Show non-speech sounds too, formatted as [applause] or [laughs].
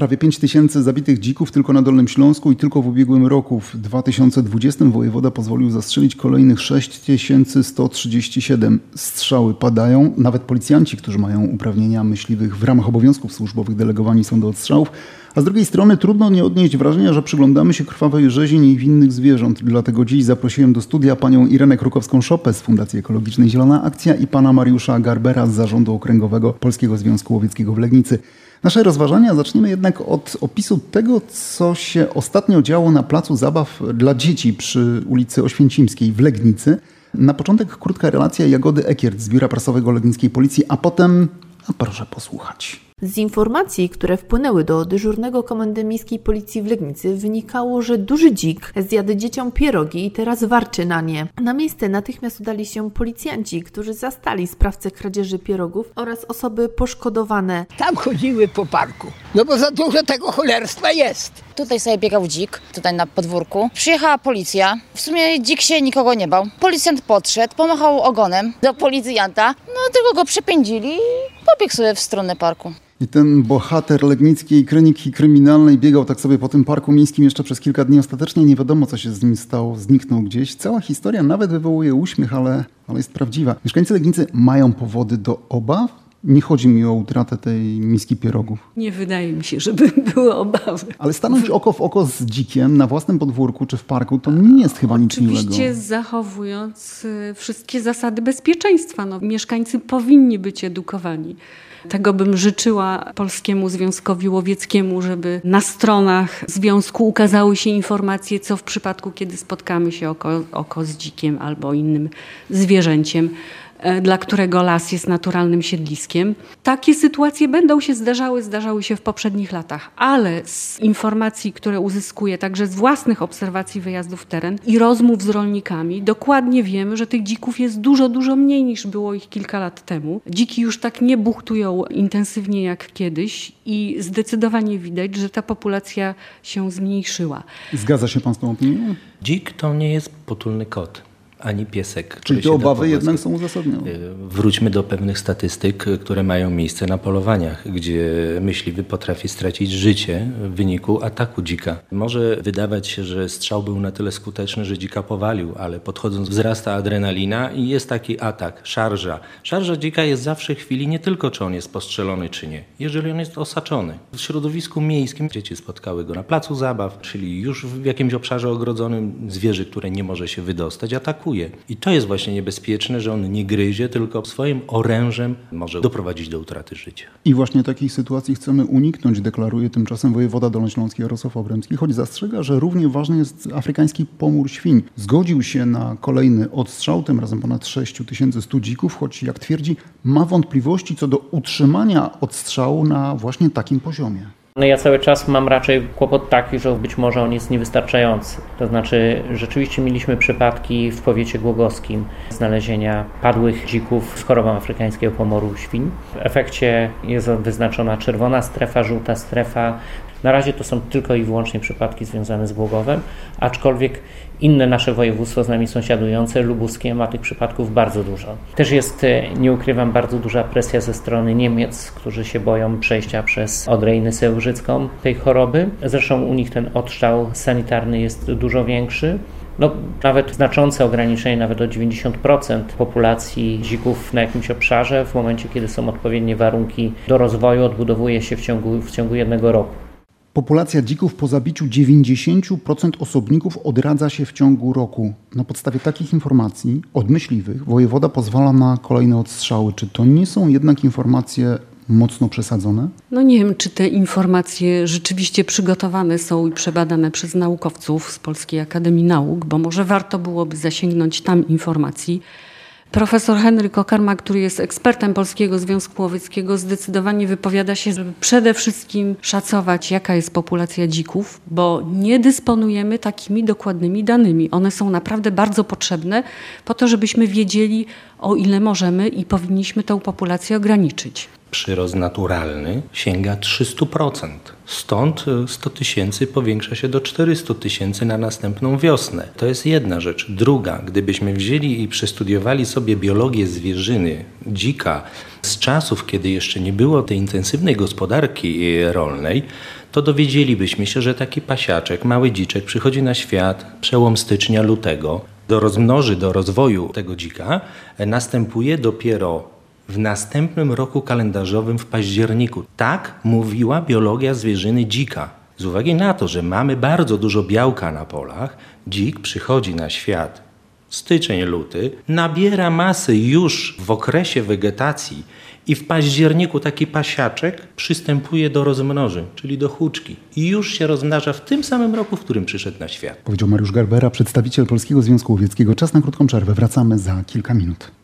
Prawie 5 tysięcy zabitych dzików tylko na Dolnym Śląsku i tylko w ubiegłym roku, w 2020, wojewoda pozwolił zastrzelić kolejnych 6137. Strzały padają. Nawet policjanci, którzy mają uprawnienia myśliwych w ramach obowiązków służbowych delegowani są do odstrzałów. A z drugiej strony trudno nie odnieść wrażenia, że przyglądamy się krwawej rzezi niewinnych zwierząt. Dlatego dziś zaprosiłem do studia panią Irenę Krukowską-Szopę z Fundacji Ekologicznej Zielona Akcja i pana Mariusza Garbera z Zarządu Okręgowego Polskiego Związku Łowieckiego w Legnicy. Nasze rozważania zaczniemy jednak od opisu tego, co się ostatnio działo na placu zabaw dla dzieci przy ulicy Oświęcimskiej w Legnicy. Na początek krótka relacja Jagody Ekiert z Biura Prasowego Legnickiej Policji, a potem a proszę posłuchać. Z informacji, które wpłynęły do dyżurnego komendy miejskiej policji w Legnicy, wynikało, że duży dzik zjadł dzieciom pierogi i teraz warczy na nie. Na miejsce natychmiast udali się policjanci, którzy zastali sprawcę kradzieży pierogów oraz osoby poszkodowane. Tam chodziły po parku, no bo za dużo tego cholerstwa jest. Tutaj sobie biegał dzik, tutaj na podwórku. Przyjechała policja. W sumie dzik się nikogo nie bał. Policjant podszedł, pomachał ogonem do policjanta, no tylko go przepędzili i pobiegł sobie w stronę parku. I ten bohater legnickiej kroniki kryminalnej biegał tak sobie po tym parku miejskim jeszcze przez kilka dni. Ostatecznie nie wiadomo, co się z nim stało. Zniknął gdzieś. Cała historia nawet wywołuje uśmiech, ale, ale jest prawdziwa. Mieszkańcy Legnicy mają powody do obaw? Nie chodzi mi o utratę tej miski pierogów. Nie wydaje mi się, żeby [laughs] były obawy. Ale stanąć oko w oko z dzikiem na własnym podwórku czy w parku to nie jest chyba nic Oczywiście miłego. Oczywiście zachowując y, wszystkie zasady bezpieczeństwa. No, mieszkańcy powinni być edukowani. Tego bym życzyła Polskiemu Związkowi Łowieckiemu, żeby na stronach związku ukazały się informacje, co w przypadku, kiedy spotkamy się oko, oko z dzikiem albo innym zwierzęciem dla którego las jest naturalnym siedliskiem. Takie sytuacje będą się zdarzały, zdarzały się w poprzednich latach, ale z informacji, które uzyskuję, także z własnych obserwacji wyjazdów w teren i rozmów z rolnikami, dokładnie wiemy, że tych dzików jest dużo, dużo mniej niż było ich kilka lat temu. Dziki już tak nie buchtują intensywnie jak kiedyś i zdecydowanie widać, że ta populacja się zmniejszyła. Zgadza się pan z tą opinią? Dzik to nie jest potulny kot ani piesek. Czyli te obawy jednak są uzasadnione. Y, wróćmy do pewnych statystyk, które mają miejsce na polowaniach, gdzie myśliwy potrafi stracić życie w wyniku ataku dzika. Może wydawać się, że strzał był na tyle skuteczny, że dzika powalił, ale podchodząc wzrasta adrenalina i jest taki atak, szarża. Szarża dzika jest zawsze w chwili nie tylko, czy on jest postrzelony, czy nie. Jeżeli on jest osaczony. W środowisku miejskim dzieci spotkały go na placu zabaw, czyli już w jakimś obszarze ogrodzonym zwierzę, które nie może się wydostać, atakuje I to jest właśnie niebezpieczne, że on nie gryzie, tylko swoim orężem może doprowadzić do utraty życia. I właśnie takich sytuacji chcemy uniknąć, deklaruje tymczasem wojewoda dolnośląski Jarosław Obremski, choć zastrzega, że równie ważny jest afrykański pomór świń. Zgodził się na kolejny odstrzał, tym razem ponad 6100 dzików, choć jak twierdzi, ma wątpliwości co do utrzymania odstrzału na właśnie takim poziomie. No ja cały czas mam raczej kłopot taki, że być może on jest niewystarczający. To znaczy, rzeczywiście mieliśmy przypadki w powiecie głogowskim znalezienia padłych dzików z chorobą afrykańskiego pomoru świń. W efekcie jest wyznaczona czerwona strefa, żółta strefa. Na razie to są tylko i wyłącznie przypadki związane z Głogowem, aczkolwiek inne nasze województwo z nami sąsiadujące, lubuskie, ma tych przypadków bardzo dużo. Też jest, e, nie ukrywam, bardzo duża presja ze strony Niemiec, którzy się boją przejścia przez Odrę i Nysełżycką tej choroby. Zresztą u nich ten odstrzał sanitarny jest dużo większy. No, nawet znaczące ograniczenie, nawet o 90% populacji dzików na jakimś obszarze, w momencie, kiedy są odpowiednie warunki do rozwoju, odbudowuje się w ciągu, w ciągu jednego roku. Populacja dzików po zabiciu 90% osobników odradza się w ciągu roku. Na podstawie takich informacji od myśliwych wojewoda pozwala na kolejne odstrzały. Czy to nie są jednak informacje mocno przesadzone? No nie wiem, czy te informacje rzeczywiście przygotowane są i przebadane przez naukowców z Polskiej Akademii Nauk, bo może warto byłoby zasięgnąć tam informacji. Profesor Henryk Okarma, który jest ekspertem Polskiego Związku Łowieckiego, zdecydowanie wypowiada się, żeby przede wszystkim szacować, jaka jest populacja dzików, bo nie dysponujemy takimi dokładnymi danymi. One są naprawdę bardzo potrzebne po to, żebyśmy wiedzieli, o ile możemy i powinniśmy tę populację ograniczyć. Przyrost naturalny sięga 300%. Stąd 100 tysięcy powiększa się do 400 tysięcy na następną wiosnę. To jest jedna rzecz. Druga, gdybyśmy wzięli i przestudiowali sobie biologię zwierzyny, dzika, z czasów, kiedy jeszcze nie było tej intensywnej gospodarki rolnej, to dowiedzielibyśmy się, że taki pasiaczek, mały dziczek przychodzi na świat przełom stycznia, lutego. Do rozmnoży, do rozwoju tego dzika następuje dopiero w następnym roku kalendarzowym w październiku. Tak mówiła biologia zwierzyny dzika. Z uwagi na to, że mamy bardzo dużo białka na polach, dzik przychodzi na świat styczeń, luty, nabiera masy już w okresie wegetacji i w październiku taki pasiaczek przystępuje do rozmnoży, czyli do huczki. I już się rozmnaża w tym samym roku, w którym przyszedł na świat. Powiedział Mariusz Garbera, przedstawiciel Polskiego Związku Łowieckiego. Czas na krótką przerwę. Wracamy za kilka minut.